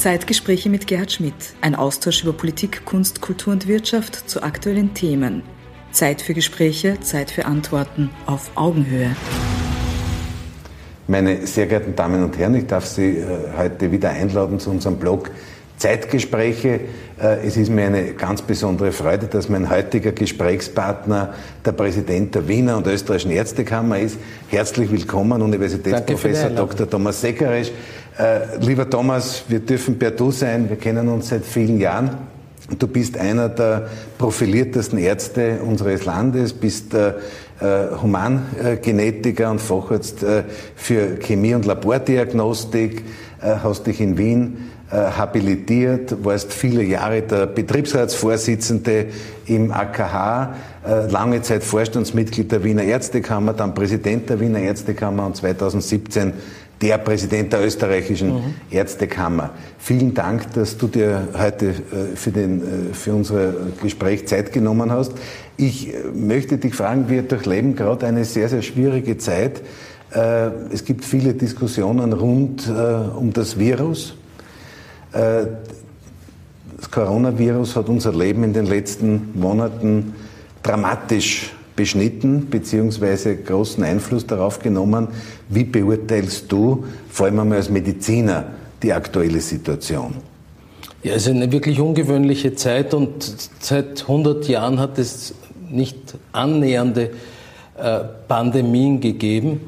Zeitgespräche mit Gerhard Schmidt. Ein Austausch über Politik, Kunst, Kultur und Wirtschaft zu aktuellen Themen. Zeit für Gespräche, Zeit für Antworten auf Augenhöhe. Meine sehr geehrten Damen und Herren, ich darf Sie äh, heute wieder einladen zu unserem Blog Zeitgespräche. Äh, es ist mir eine ganz besondere Freude, dass mein heutiger Gesprächspartner der Präsident der Wiener und Österreichischen Ärztekammer ist. Herzlich willkommen, Universitätsprofessor Dr. Thomas Seckerisch. Äh, lieber Thomas, wir dürfen per Du sein, wir kennen uns seit vielen Jahren. Du bist einer der profiliertesten Ärzte unseres Landes, bist äh, Humangenetiker und Facharzt äh, für Chemie und Labordiagnostik, äh, hast dich in Wien äh, habilitiert, warst viele Jahre der Betriebsratsvorsitzende im AKH, äh, lange Zeit Vorstandsmitglied der Wiener Ärztekammer, dann Präsident der Wiener Ärztekammer und 2017 der Präsident der österreichischen mhm. Ärztekammer. Vielen Dank, dass du dir heute äh, für, den, äh, für unser Gespräch Zeit genommen hast. Ich äh, möchte dich fragen, wir durchleben gerade eine sehr, sehr schwierige Zeit. Es gibt viele Diskussionen rund um das Virus. Das Coronavirus hat unser Leben in den letzten Monaten dramatisch beschnitten bzw. großen Einfluss darauf genommen. Wie beurteilst du, vor allem einmal als Mediziner, die aktuelle Situation? Ja, es ist eine wirklich ungewöhnliche Zeit und seit 100 Jahren hat es nicht annähernde äh, Pandemien gegeben.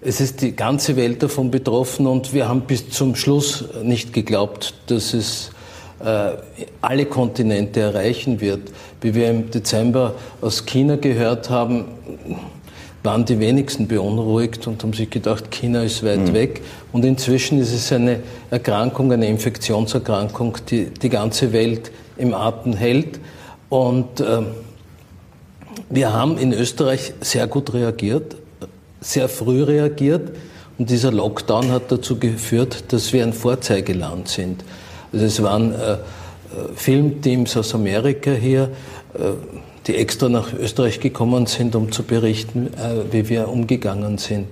Es ist die ganze Welt davon betroffen und wir haben bis zum Schluss nicht geglaubt, dass es äh, alle Kontinente erreichen wird. Wie wir im Dezember aus China gehört haben, waren die wenigsten beunruhigt und haben sich gedacht, China ist weit mhm. weg. Und inzwischen ist es eine Erkrankung, eine Infektionserkrankung, die die ganze Welt im Atem hält. Und äh, wir haben in Österreich sehr gut reagiert, sehr früh reagiert. Und dieser Lockdown hat dazu geführt, dass wir ein Vorzeigeland sind. Also es waren äh, Filmteams aus Amerika hier, äh, die extra nach Österreich gekommen sind, um zu berichten, äh, wie wir umgegangen sind.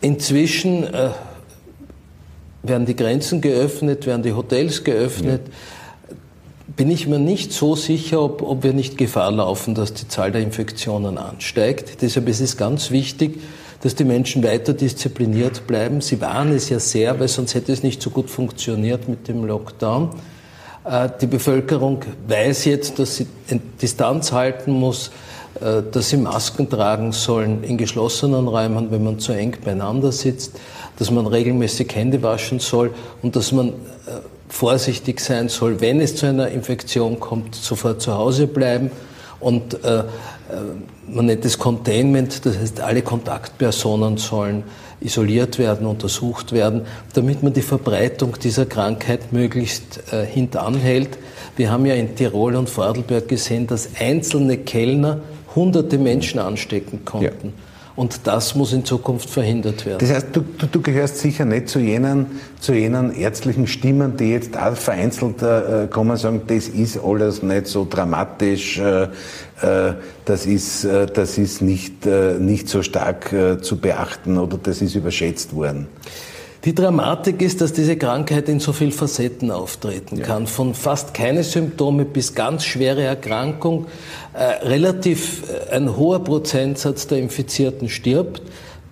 Inzwischen äh, werden die Grenzen geöffnet, werden die Hotels geöffnet. Ja. Bin ich mir nicht so sicher, ob, ob wir nicht Gefahr laufen, dass die Zahl der Infektionen ansteigt. Deshalb ist es ganz wichtig, dass die Menschen weiter diszipliniert bleiben. Sie waren es ja sehr, weil sonst hätte es nicht so gut funktioniert mit dem Lockdown. Äh, die Bevölkerung weiß jetzt, dass sie Distanz halten muss, äh, dass sie Masken tragen sollen in geschlossenen Räumen, wenn man zu eng beieinander sitzt, dass man regelmäßig Hände waschen soll und dass man äh, vorsichtig sein soll, wenn es zu einer Infektion kommt, sofort zu Hause bleiben und äh, man nennt es Containment, das heißt, alle Kontaktpersonen sollen isoliert werden, untersucht werden, damit man die Verbreitung dieser Krankheit möglichst äh, hintanhält. Wir haben ja in Tirol und Vorarlberg gesehen, dass einzelne Kellner hunderte Menschen anstecken konnten. Ja. Und das muss in Zukunft verhindert werden. Das heißt, du, du, du, gehörst sicher nicht zu jenen, zu jenen ärztlichen Stimmen, die jetzt auch vereinzelt äh, kommen und sagen, das ist alles nicht so dramatisch, äh, äh, das ist, äh, das ist nicht, äh, nicht so stark äh, zu beachten oder das ist überschätzt worden. Die Dramatik ist, dass diese Krankheit in so vielen Facetten auftreten ja. kann. Von fast keine Symptome bis ganz schwere Erkrankung. Äh, relativ äh, ein hoher Prozentsatz der Infizierten stirbt.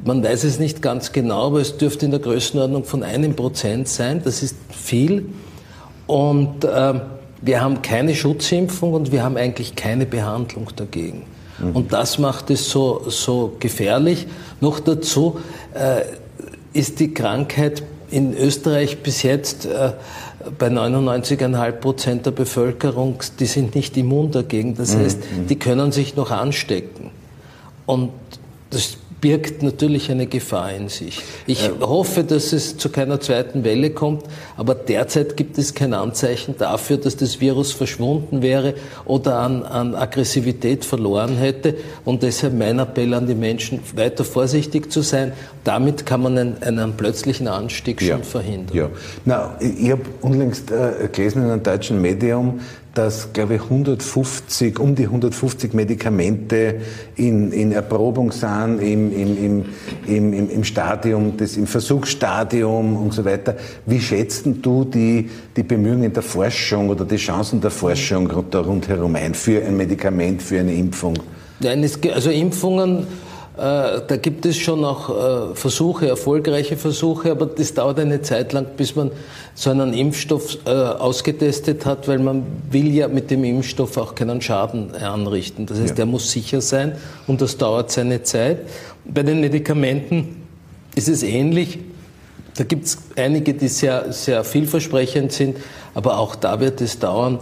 Man weiß es nicht ganz genau, aber es dürfte in der Größenordnung von einem Prozent sein. Das ist viel. Und äh, wir haben keine Schutzimpfung und wir haben eigentlich keine Behandlung dagegen. Mhm. Und das macht es so, so gefährlich. Noch dazu, äh, ist die Krankheit in Österreich bis jetzt äh, bei 99,5 Prozent der Bevölkerung, die sind nicht immun dagegen. Das mhm. heißt, mhm. die können sich noch anstecken. Und das birgt natürlich eine Gefahr in sich. Ich ja. hoffe, dass es zu keiner zweiten Welle kommt, aber derzeit gibt es kein Anzeichen dafür, dass das Virus verschwunden wäre oder an, an Aggressivität verloren hätte. Und deshalb mein Appell an die Menschen, weiter vorsichtig zu sein. Damit kann man einen, einen plötzlichen Anstieg ja. schon verhindern. Ja. Na, ich habe unlängst äh, gelesen in einem deutschen Medium, dass, glaube ich, 150, um die 150 Medikamente in, in Erprobung sind, im, im, im, im, im Stadium, des, im Versuchsstadium und so weiter. Wie schätzt du die, die Bemühungen der Forschung oder die Chancen der Forschung rundherum ein für ein Medikament, für eine Impfung? Nein, also Impfungen da gibt es schon auch äh, Versuche, erfolgreiche Versuche, aber das dauert eine Zeit lang, bis man so einen Impfstoff äh, ausgetestet hat, weil man will ja mit dem Impfstoff auch keinen Schaden anrichten. Das heißt, ja. der muss sicher sein und das dauert seine Zeit. Bei den Medikamenten ist es ähnlich. Da gibt es einige, die sehr, sehr vielversprechend sind, aber auch da wird es dauern.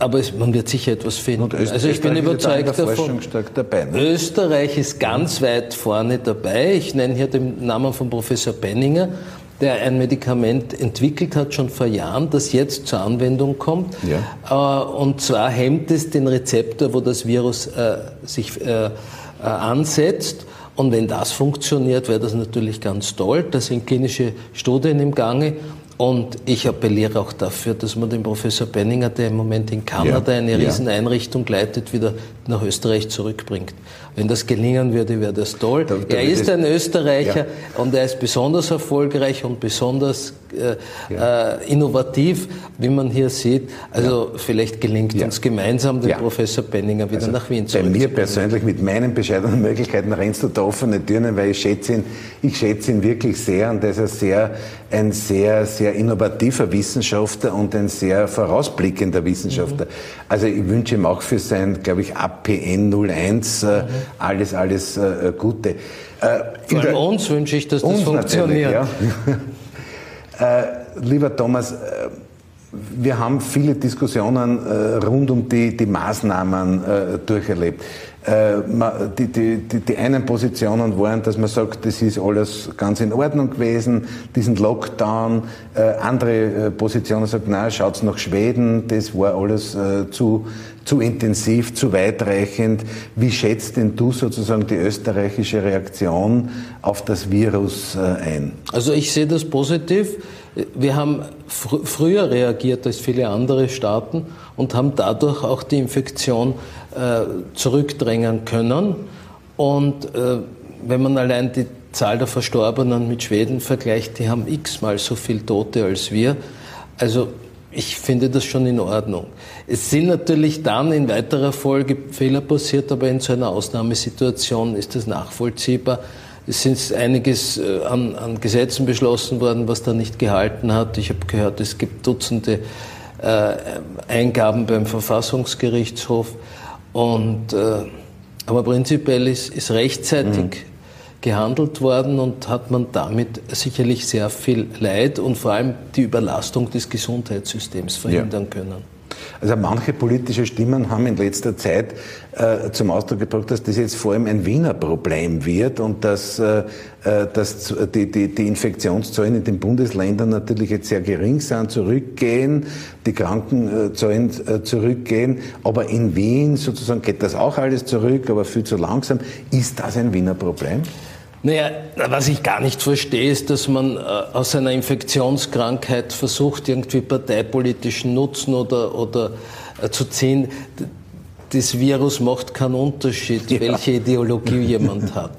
Aber es, man wird sicher etwas finden. also ich bin überzeugt davon. Dabei, ne? Österreich ist ganz weit vorne dabei. Ich nenne hier den Namen von Professor Benninger, der ein Medikament entwickelt hat, schon vor Jahren, das jetzt zur Anwendung kommt. Ja. Äh, und zwar hemmt es den Rezeptor, wo das Virus äh, sich äh, ansetzt. Und wenn das funktioniert, wäre das natürlich ganz toll. Da sind klinische Studien im Gange. Und ich appelliere auch dafür, dass man den Professor Benninger, der im Moment in Kanada ja, eine Rieseneinrichtung leitet, wieder nach Österreich zurückbringt. Wenn das gelingen würde, wäre das toll. Da, da er ist ein Österreicher ja. und er ist besonders erfolgreich und besonders äh, ja. äh, innovativ, wie man hier sieht. Also ja. vielleicht gelingt uns gemeinsam, den Professor Benninger wieder also nach Wien zu Bei mir persönlich, mit meinen bescheidenen Möglichkeiten, rennst du da offene Türen, weil ich schätze ihn, ich schätze ihn wirklich sehr und er ist ein sehr, ein sehr, sehr innovativer Wissenschaftler und ein sehr vorausblickender Wissenschaftler. Mhm. Also ich wünsche ihm auch für sein, glaube ich, APN 01 äh, mhm. Alles, alles äh, Gute. Äh, allem uns wünsche ich, dass das funktioniert. Ja. Äh, lieber Thomas, äh, wir haben viele Diskussionen äh, rund um die, die Maßnahmen durcherlebt. Äh, die, die, die, die einen Positionen waren, dass man sagt, das ist alles ganz in Ordnung gewesen, diesen Lockdown. Äh, andere Positionen sagen, na, schaut's nach Schweden, das war alles zu, zu intensiv, zu weitreichend. Wie schätzt denn du sozusagen die österreichische Reaktion auf das Virus ein? Also ich sehe das positiv. Wir haben fr früher reagiert als viele andere Staaten und haben dadurch auch die Infektion äh, zurückdrängen können. Und äh, wenn man allein die Zahl der Verstorbenen mit Schweden vergleicht, die haben x-mal so viel Tote als wir. Also ich finde das schon in Ordnung. Es sind natürlich dann in weiterer Folge Fehler passiert, aber in so einer Ausnahmesituation ist das nachvollziehbar. Es ist einiges äh, an, an Gesetzen beschlossen worden, was da nicht gehalten hat. Ich habe gehört, es gibt Dutzende äh, Eingaben beim Verfassungsgerichtshof. Und, äh, aber prinzipiell ist, ist rechtzeitig mhm. gehandelt worden und hat man damit sicherlich sehr viel Leid und vor allem die Überlastung des Gesundheitssystems verhindern ja. können. Also manche politische Stimmen haben in letzter Zeit äh, zum Ausdruck gebracht, dass das jetzt vor allem ein Wiener Problem wird und dass, äh, äh dass die, die, die Infektionszahlen in den Bundesländern natürlich jetzt sehr gering sind, zurückgehen, die Krankenzahlen äh, zurückgehen, aber in Wien sozusagen geht das auch alles zurück, aber viel zu langsam. Ist das ein Wiener Problem? Naja, was ich gar nicht verstehe, ist, dass man äh, aus einer Infektionskrankheit versucht, irgendwie parteipolitischen Nutzen oder, oder äh, zu ziehen. Das Virus macht keinen Unterschied, ja. welche Ideologie jemand hat.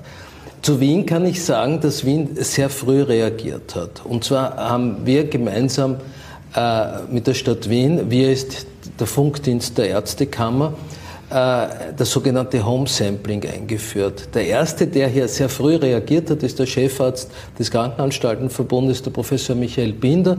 Zu Wien kann ich sagen, dass Wien sehr früh reagiert hat. Und zwar haben wir gemeinsam äh, mit der Stadt Wien, wir ist der Funkdienst der Ärztekammer, das sogenannte Home Sampling eingeführt. Der erste, der hier sehr früh reagiert hat, ist der Chefarzt des Krankenanstaltenverbundes, der Professor Michael Binder.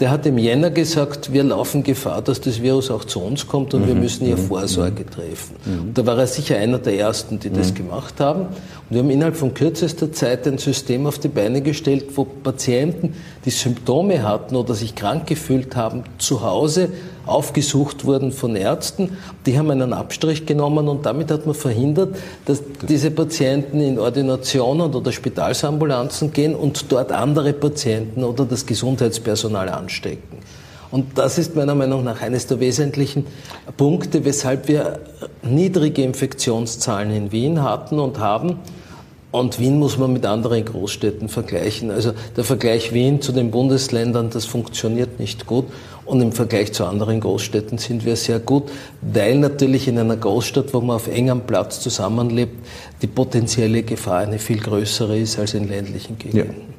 Der hat im Jänner gesagt, wir laufen Gefahr, dass das Virus auch zu uns kommt und mhm. wir müssen hier mhm. Vorsorge treffen. Mhm. Da war er sicher einer der ersten, die das mhm. gemacht haben. Und wir haben innerhalb von kürzester Zeit ein System auf die Beine gestellt, wo Patienten, die Symptome hatten oder sich krank gefühlt haben, zu Hause aufgesucht wurden von Ärzten. Die haben einen Abstrich genommen und damit hat man verhindert, dass diese Patienten in Ordinationen oder Spitalsambulanzen gehen und dort andere Patienten oder das Gesundheitspersonal anstecken. Und das ist meiner Meinung nach eines der wesentlichen Punkte, weshalb wir niedrige Infektionszahlen in Wien hatten und haben Und Wien muss man mit anderen Großstädten vergleichen. Also der Vergleich Wien zu den Bundesländern, das funktioniert nicht gut. Und im Vergleich zu anderen Großstädten sind wir sehr gut, weil natürlich in einer Großstadt, wo man auf engem Platz zusammenlebt, die potenzielle Gefahr eine viel größere ist als in ländlichen Gegenden. Ja.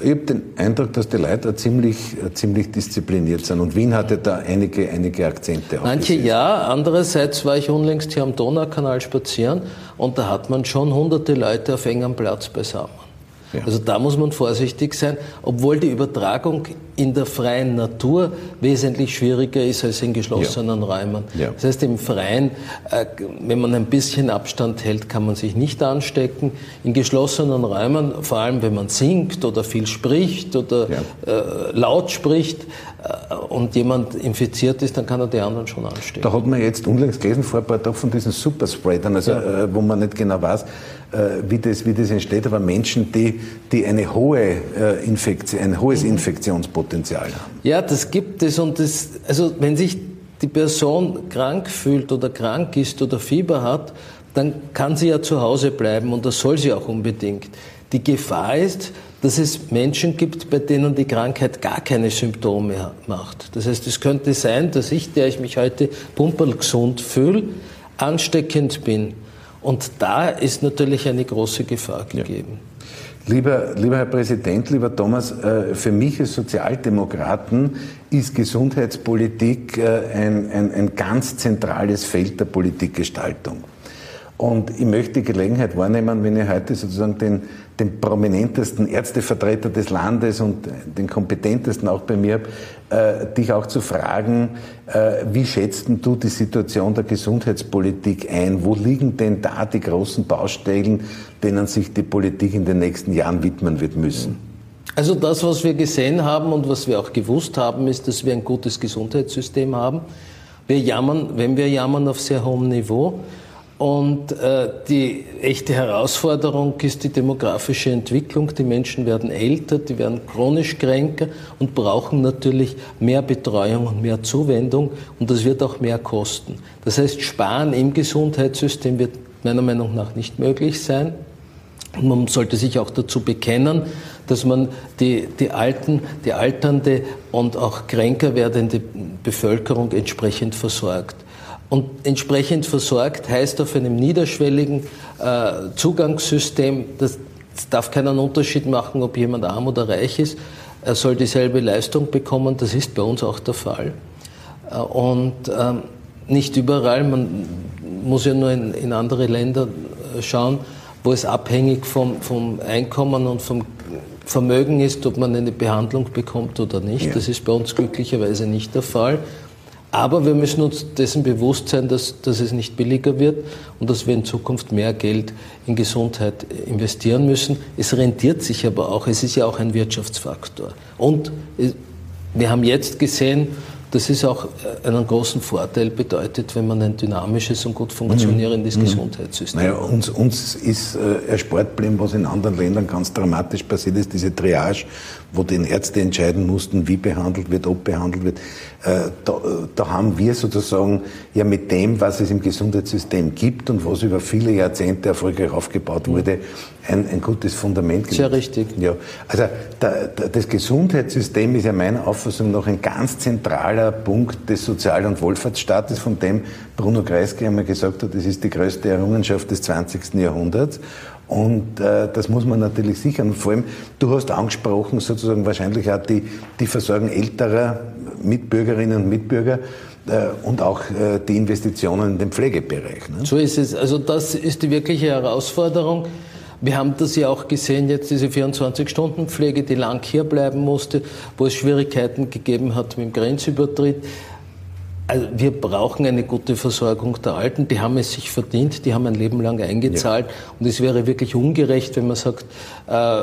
Ich habe den Eindruck, dass die Leute ziemlich, ziemlich diszipliniert sind. Und Wien hatte da einige, einige Akzente. Manche ja, andererseits war ich unlängst hier am Donaukanal spazieren und da hat man schon hunderte Leute auf engem Platz beisammen. Ja. Also da muss man vorsichtig sein, obwohl die Übertragung in der freien Natur wesentlich schwieriger ist als in geschlossenen ja. Räumen. Ja. Das heißt, im Freien, äh, wenn man ein bisschen Abstand hält, kann man sich nicht anstecken. In geschlossenen Räumen, vor allem wenn man singt oder viel spricht oder äh, laut spricht, äh, und jemand infiziert ist, dann kann er die anderen schon anstecken. Da hat man jetzt unlängst gelesen vor ein paar Tagen von diesen Superspreadern, also wo man nicht genau weiß, wie, das, wie das entsteht, aber Menschen, die, die eine hohe äh, Infektion, ein hohes mhm. Infektionspotenzial haben. Ja, das gibt es und das, also wenn sich die Person krank fühlt oder krank ist oder Fieber hat, dann kann sie ja zu Hause bleiben und das soll sie auch unbedingt. Die Gefahr ist, dass es Menschen gibt, bei denen die Krankheit gar keine Symptome macht. Das heißt, es könnte sein, dass ich, der ich mich heute pumperlgesund fühle, ansteckend bin. Und da ist natürlich eine große Gefahr gegeben. Ja. Lieber, lieber Herr Präsident, lieber Thomas, äh, für mich als Sozialdemokraten ist Gesundheitspolitik äh, ein, ein, ein ganz zentrales Feld der Politikgestaltung. Und ich möchte die Gelegenheit wahrnehmen, wenn ich heute sozusagen den, den prominentesten Ärztevertreter des Landes und den kompetentesten auch bei mir habe, dich auch zu fragen, äh, wie schätzt du die Situation der Gesundheitspolitik ein? Wo liegen denn da die großen Baustellen, denen sich die Politik in den nächsten Jahren widmen wird müssen? Also das, was wir gesehen haben und was wir auch gewusst haben, ist, dass wir ein gutes Gesundheitssystem haben. Wir jammern, wenn wir jammern, auf sehr hohem Niveau. Und äh, die echte Herausforderung ist die demografische Entwicklung. Die Menschen werden älter, die werden chronisch kränker und brauchen natürlich mehr Betreuung und mehr Zuwendung. Und das wird auch mehr kosten. Das heißt, Sparen im Gesundheitssystem wird meiner Meinung nach nicht möglich sein. Und man sollte sich auch dazu bekennen, dass man die, die alten, die alternde und auch kränker werdende Bevölkerung entsprechend versorgt. Und entsprechend versorgt heißt auf einem niederschwelligen äh, Zugangssystem, das, das darf keinen Unterschied machen, ob jemand arm oder reich ist. Er soll dieselbe Leistung bekommen. Das ist bei uns auch der Fall. Äh, und ähm, nicht überall, man muss ja nur in, in andere Länder äh, schauen, wo es abhängig vom, vom Einkommen und vom Vermögen ist, ob man eine Behandlung bekommt oder nicht. Ja. Das ist bei uns glücklicherweise nicht der Fall. Aber wir müssen uns dessen bewusst sein, dass, dass es nicht billiger wird und dass wir in Zukunft mehr Geld in Gesundheit investieren müssen. Es rentiert sich aber auch. Es ist ja auch ein Wirtschaftsfaktor. Und wir haben jetzt gesehen, das ist auch äh, einen großen Vorteil bedeutet, wenn man ein dynamisches und gut funktionierendes mhm. Gesundheitssystem naja, hat. Uns, uns ist äh, erspart geblieben, was in anderen Ländern ganz dramatisch passiert ist, diese Triage, wo die Ärzte entscheiden mussten, wie behandelt wird, ob behandelt wird. Äh, da, da haben wir sozusagen ja mit dem, was es im Gesundheitssystem gibt und was über viele Jahrzehnte erfolgreich aufgebaut mhm. wurde, ein, ein gutes Fundament gelegt. Sehr richtig. Ja, also da, da, das Gesundheitssystem ist ja meiner Auffassung nach ein ganz zentraler Punkt des Sozial- und Wohlfahrtsstaates, von dem Bruno Kreisky einmal gesagt hat, das ist die größte Errungenschaft des 20. Jahrhunderts. Und äh, das muss man natürlich sichern. Vor allem, du hast angesprochen, sozusagen wahrscheinlich auch die, die Versorgung älterer Mitbürgerinnen und Mitbürger äh, und auch äh, die Investitionen in den Pflegebereich. Ne? So ist es. Also das ist die wirkliche Herausforderung. Wir haben das ja auch gesehen, jetzt diese 24-Stunden-Pflege, die lang hier bleiben musste, wo es Schwierigkeiten gegeben hat mit dem Grenzübertritt. Also wir brauchen eine gute Versorgung der Alten. Die haben es sich verdient, die haben ein Leben lang eingezahlt. Ja. Und es wäre wirklich ungerecht, wenn man sagt, äh,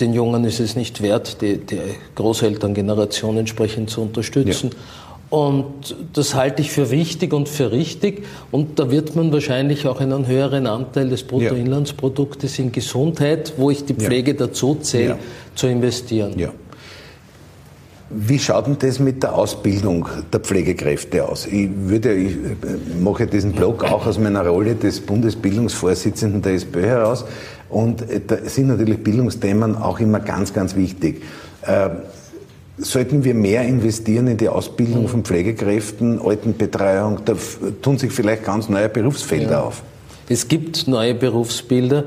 den Jungen ist es nicht wert, die, die Großelterngeneration entsprechend zu unterstützen. Ja. Und das halte ich für wichtig und für richtig. Und da wird man wahrscheinlich auch einen höheren Anteil des Bruttoinlandsproduktes in Gesundheit, wo ich die Pflege ja. dazu zähle, ja. zu investieren. Ja. Wie schaut denn das mit der Ausbildung der Pflegekräfte aus? Ich würde, ich mache diesen Blog auch aus meiner Rolle des Bundesbildungsvorsitzenden der SPÖ heraus und da sind natürlich Bildungsthemen auch immer ganz, ganz wichtig. Sollten wir mehr investieren in die Ausbildung von Pflegekräften, Altenbetreuung? Da tun sich vielleicht ganz neue Berufsfelder ja. auf. Es gibt neue Berufsbilder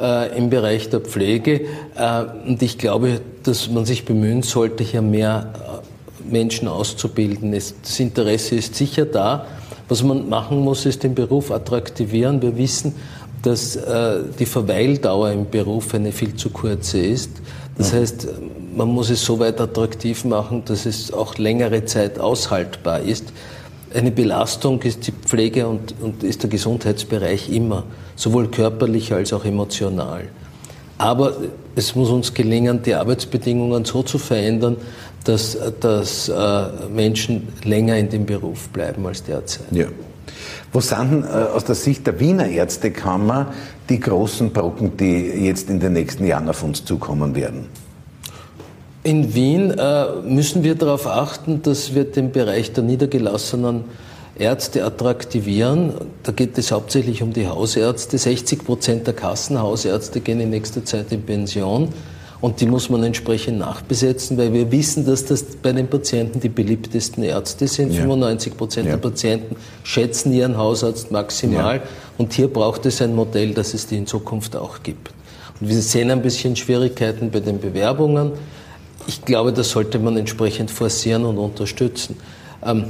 äh, im Bereich der Pflege äh, und ich glaube, dass man sich bemühen sollte, hier mehr äh, Menschen auszubilden. Es, das Interesse ist sicher da. Was man machen muss, ist den Beruf attraktivieren. Wir wissen, dass äh, die Verweildauer im Beruf eine viel zu kurze ist. Das heißt, man muss es so weit attraktiv machen, dass es auch längere Zeit aushaltbar ist. Eine Belastung ist die Pflege und, und ist der Gesundheitsbereich immer, sowohl körperlich als auch emotional. Aber es muss uns gelingen, die Arbeitsbedingungen so zu verändern, dass, dass äh, Menschen länger in dem Beruf bleiben als derzeit. Ja. Wo sind äh, aus der Sicht der Wiener Ärztekammer die großen Brocken, die jetzt in den nächsten Jahren auf uns zukommen werden? In Wien äh, müssen wir darauf achten, dass wir den Bereich der niedergelassenen Ärzte attraktivieren. Da geht es hauptsächlich um die Hausärzte. 60 Prozent der Kassenhausärzte gehen in nächster Zeit in Pension. Und die muss man entsprechend nachbesetzen, weil wir wissen, dass das bei den Patienten die beliebtesten Ärzte sind. Ja. 95 Prozent ja. der Patienten schätzen ihren Hausarzt maximal. Ja. Und hier braucht es ein Modell, das es die in Zukunft auch gibt. Und wir sehen ein bisschen Schwierigkeiten bei den Bewerbungen. Ich glaube, das sollte man entsprechend forcieren und unterstützen. Ähm,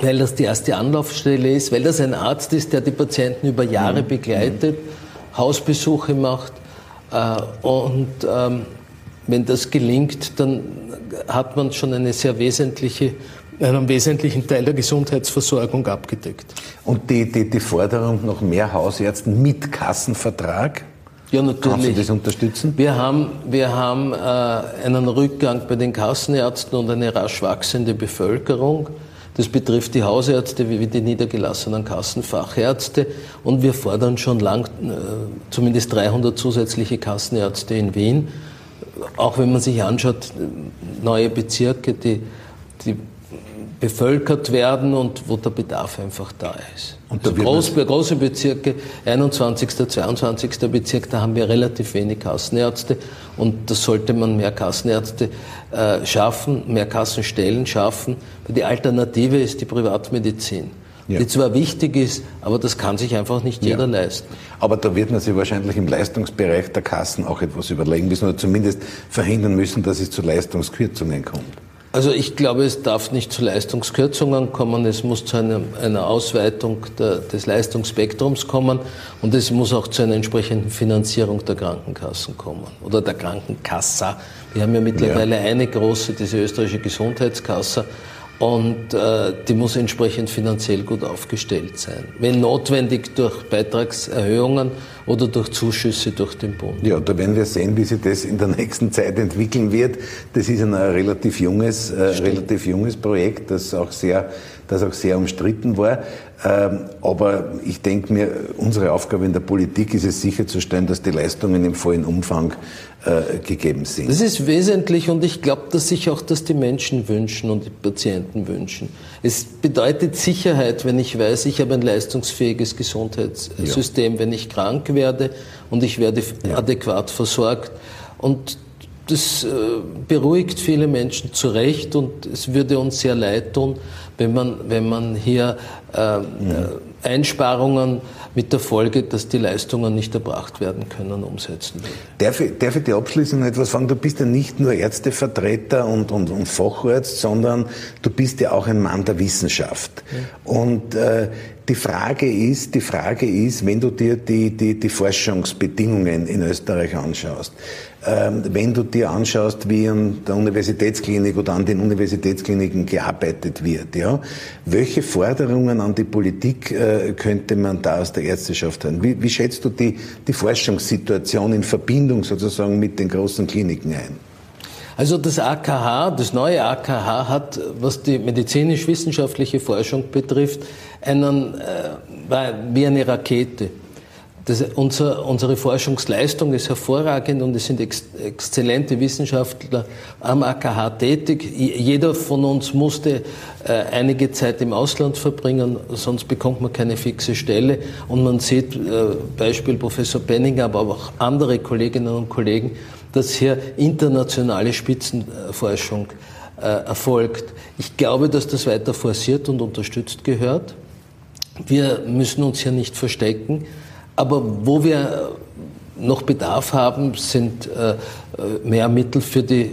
weil das die erste Anlaufstelle ist, weil das ein Arzt ist, der die Patienten über Jahre mhm. begleitet, Hausbesuche macht, äh, und ähm, wenn das gelingt, dann hat man schon eine sehr wesentliche einen wesentlichen Teil der Gesundheitsversorgung abgedeckt. Und die, die, die Forderung nach mehr Hausärzten mit Kassenvertrag? Ja, natürlich. Kannst du das unterstützen? Wir haben, wir haben äh, einen Rückgang bei den Kassenärzten und eine rasch wachsende Bevölkerung. Das betrifft die Hausärzte wie die niedergelassenen Kassenfachärzte. Und wir fordern schon lang äh, zumindest 300 zusätzliche Kassenärzte in Wien. Auch wenn man sich anschaut, neue Bezirke, die, die bevölkert werden und wo der Bedarf einfach da ist. Und da also groß, große Bezirke, 21., 22. Bezirk, da haben wir relativ wenig Kassenärzte und da sollte man mehr Kassenärzte äh, schaffen, mehr Kassenstellen schaffen. Die Alternative ist die Privatmedizin. Ja. Die zwar wichtig ist, aber das kann sich einfach nicht jeder ja. leisten. Aber da wird man sich wahrscheinlich im Leistungsbereich der Kassen auch etwas überlegen müssen oder zumindest verhindern müssen, dass es zu Leistungskürzungen kommt. Also ich glaube, es darf nicht zu Leistungskürzungen kommen, es muss zu einer, einer Ausweitung der, des Leistungsspektrums kommen und es muss auch zu einer entsprechenden Finanzierung der Krankenkassen kommen oder der Krankenkassa. Wir haben ja mittlerweile ja. eine große, diese österreichische Gesundheitskasse, und äh, die muss entsprechend finanziell gut aufgestellt sein. Wenn notwendig durch Beitragserhöhungen oder durch Zuschüsse durch den Bund. Ja, da werden wir sehen, wie sich das in der nächsten Zeit entwickeln wird. Das ist ein relativ junges, äh, relativ junges Projekt, das auch sehr, das auch sehr umstritten war. Ähm, aber ich denke mir, unsere Aufgabe in der Politik ist es sicherzustellen, dass die Leistungen im vollen Umfang äh, gegeben sind. Das ist wesentlich und ich glaube, dass sich auch das die Menschen wünschen und die Patienten wünschen. Es bedeutet Sicherheit, wenn ich weiß, ich habe ein leistungsfähiges Gesundheitssystem, ja. wenn ich krank werde und ich werde ja. adäquat versorgt. Und das äh, beruhigt viele Menschen zu Recht und es würde uns sehr leid tun, wenn man, wenn man hier äh, mhm. Einsparungen mit der Folge, dass die Leistungen nicht erbracht werden können, umsetzen will. Darf ich, darf ich dir abschließend etwas fragen? Du bist ja nicht nur Ärztevertreter und, und, und Facharzt, sondern du bist ja auch ein Mann der Wissenschaft. Ja. Und äh, die Frage ist, die Frage ist, wenn du dir die, die, die Forschungsbedingungen in Österreich anschaust, wenn du dir anschaust, wie an der Universitätsklinik oder an den Universitätskliniken gearbeitet wird, ja, welche Forderungen an die Politik äh, könnte man da aus der Ärzteschaft haben? Wie, wie schätzt du die, die Forschungssituation in Verbindung sozusagen mit den großen Kliniken ein? Also das AKH, das neue AKH hat, was die medizinisch-wissenschaftliche Forschung betrifft, einen, äh, wie eine Rakete. Das, unser, unsere Forschungsleistung ist hervorragend und es sind ex, exzellente Wissenschaftler am AKH tätig. Jeder von uns musste äh, einige Zeit im Ausland verbringen, sonst bekommt man keine fixe Stelle. Und man sieht, äh, Beispiel Professor Benninger, aber auch andere Kolleginnen und Kollegen, dass hier internationale Spitzenforschung äh, erfolgt. Ich glaube, dass das weiter forciert und unterstützt gehört. Wir müssen uns hier nicht verstecken. Aber wo wir noch Bedarf haben, sind äh, mehr Mittel für die äh,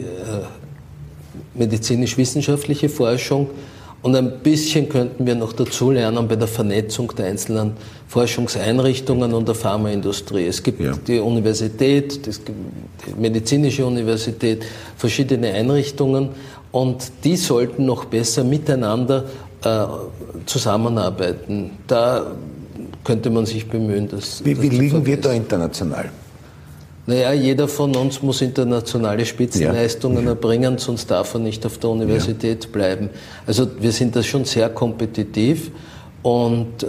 medizinisch-wissenschaftliche Forschung. Und ein bisschen könnten wir noch dazulernen bei der Vernetzung der einzelnen Forschungseinrichtungen und der Pharmaindustrie. Es gibt ja. die Universität, die medizinische Universität, verschiedene Einrichtungen und die sollten noch besser miteinander äh, zusammenarbeiten. Da könnte man sich bemühen, dass. Wie, wie liegen wir da international? Naja, jeder von uns muss internationale Spitzenleistungen ja. erbringen, sonst darf er nicht auf der Universität ja. bleiben. Also wir sind da schon sehr kompetitiv und äh,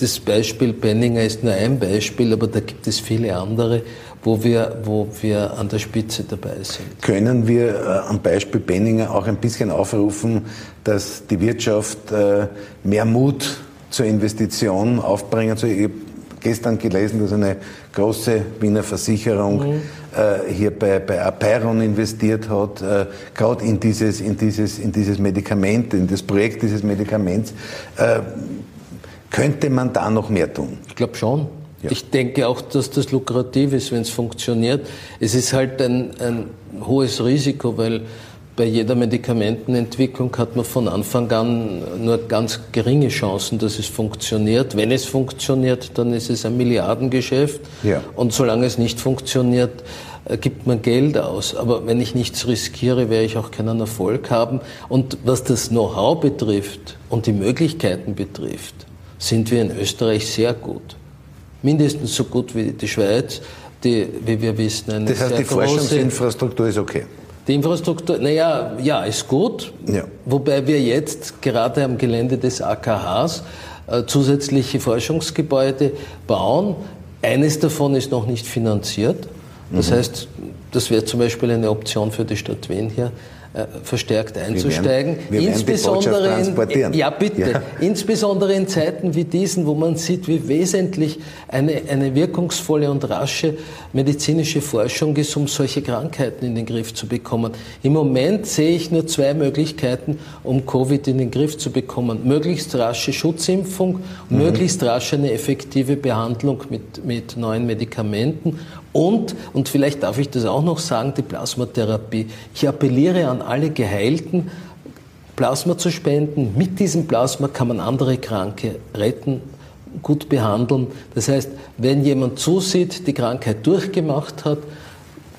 das Beispiel Benninger ist nur ein Beispiel, aber da gibt es viele andere, wo wir, wo wir an der Spitze dabei sind. Können wir äh, am Beispiel Benninger auch ein bisschen aufrufen, dass die Wirtschaft äh, mehr Mut zur Investition aufbringen. Also ich habe gestern gelesen, dass eine große Wiener Versicherung mhm. äh, hier bei, bei Apeiron investiert hat, äh, gerade in dieses, in, dieses, in dieses Medikament, in das Projekt dieses Medikaments. Äh, könnte man da noch mehr tun? Ich glaube schon. Ja. Ich denke auch, dass das lukrativ ist, wenn es funktioniert. Es ist halt ein, ein hohes Risiko, weil bei jeder Medikamentenentwicklung hat man von Anfang an nur ganz geringe Chancen, dass es funktioniert. Wenn es funktioniert, dann ist es ein Milliardengeschäft. Ja. Und solange es nicht funktioniert, äh, gibt man Geld aus. Aber wenn ich nichts riskiere, werde ich auch keinen Erfolg haben. Und was das Know-how betrifft und die Möglichkeiten betrifft, sind wir in Österreich sehr gut. Mindestens so gut wie die Schweiz, die, wie wir wissen, eine Das heißt, die Forschungsinfrastruktur ist okay. Die Infrastruktur, naja, ja, ist gut. Ja. Wobei wir jetzt gerade am Gelände des AKHs äh, zusätzliche Forschungsgebäude bauen. Eines davon ist noch nicht finanziert. Das mhm. heißt, das wäre zum Beispiel eine Option für die Stadt Wien hier, verstärkt einzusteigen. Wir werden, wir insbesondere in, ja bitte, ja. insbesondere in Zeiten wie diesen, wo man sieht, wie wesentlich eine, eine wirkungsvolle und rasche medizinische Forschung ist, um solche Krankheiten in den Griff zu bekommen. Im Moment sehe ich nur zwei Möglichkeiten, um Covid in den Griff zu bekommen: möglichst rasche Schutzimpfung, mhm. möglichst rasch eine effektive Behandlung mit, mit neuen Medikamenten und, und vielleicht darf ich das auch noch sagen, die Plasmatherapie. Ich appelliere an alle Geheilten, Plasma zu spenden. Mit diesem Plasma kann man andere Kranke retten, gut behandeln. Das heißt, wenn jemand zusieht, die Krankheit durchgemacht hat,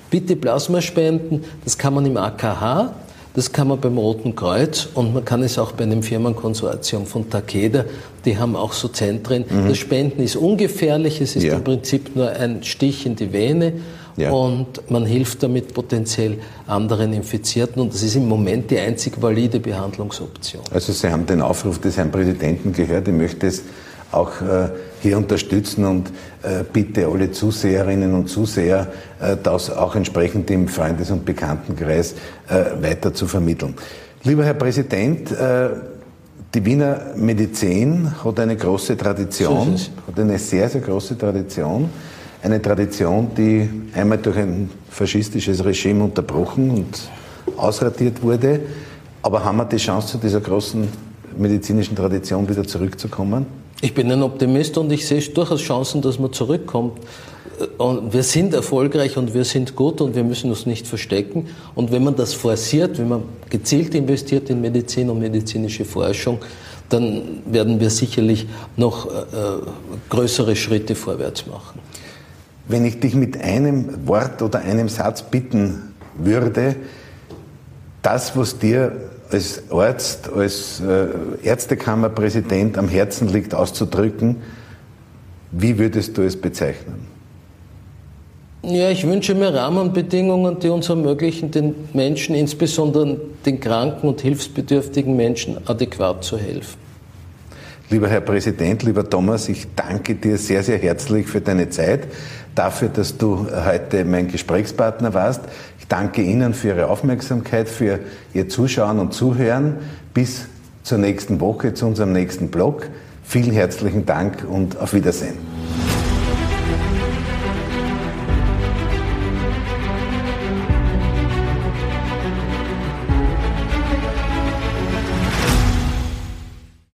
bitte Plasma spenden. Das kann man im AKH das kann man beim Roten Kreuz und man kann es auch bei einem Firmenkonsortium von Takeda. Die haben auch so Zentren. Mhm. Das Spenden ist ungefährlich. Es ist ja. im Prinzip nur ein Stich in die Vene. Ja. Und man hilft damit potenziell anderen Infizierten. Und das ist im Moment die einzig valide Behandlungsoption. Also Sie haben den Aufruf des Herrn Präsidenten gehört. Ich möchte es auch äh, hier unterstützen und äh, bitte alle Zuseherinnen und Zuseher, äh, das auch entsprechend im Freundes- und Bekanntenkreis weiter zu vermitteln. Lieber Herr Präsident, die Wiener Medizin hat eine große Tradition, so hat eine sehr, sehr große Tradition. Eine Tradition, die einmal durch ein faschistisches Regime unterbrochen und ausradiert wurde. Aber haben wir die Chance, zu dieser großen medizinischen Tradition wieder zurückzukommen? Ich bin ein Optimist und ich sehe durchaus Chancen, dass man zurückkommt. Und wir sind erfolgreich und wir sind gut und wir müssen uns nicht verstecken. Und wenn man das forciert, wenn man gezielt investiert in Medizin und medizinische Forschung, dann werden wir sicherlich noch äh, größere Schritte vorwärts machen. Wenn ich dich mit einem Wort oder einem Satz bitten würde, das, was dir als Arzt, als äh, Ärztekammerpräsident am Herzen liegt, auszudrücken, wie würdest du es bezeichnen? Ja, ich wünsche mir Rahmenbedingungen, die uns ermöglichen, den Menschen, insbesondere den kranken und hilfsbedürftigen Menschen, adäquat zu helfen. Lieber Herr Präsident, lieber Thomas, ich danke dir sehr, sehr herzlich für deine Zeit, dafür, dass du heute mein Gesprächspartner warst. Danke Ihnen für Ihre Aufmerksamkeit, für Ihr Zuschauen und Zuhören. Bis zur nächsten Woche, zu unserem nächsten Blog. Vielen herzlichen Dank und auf Wiedersehen.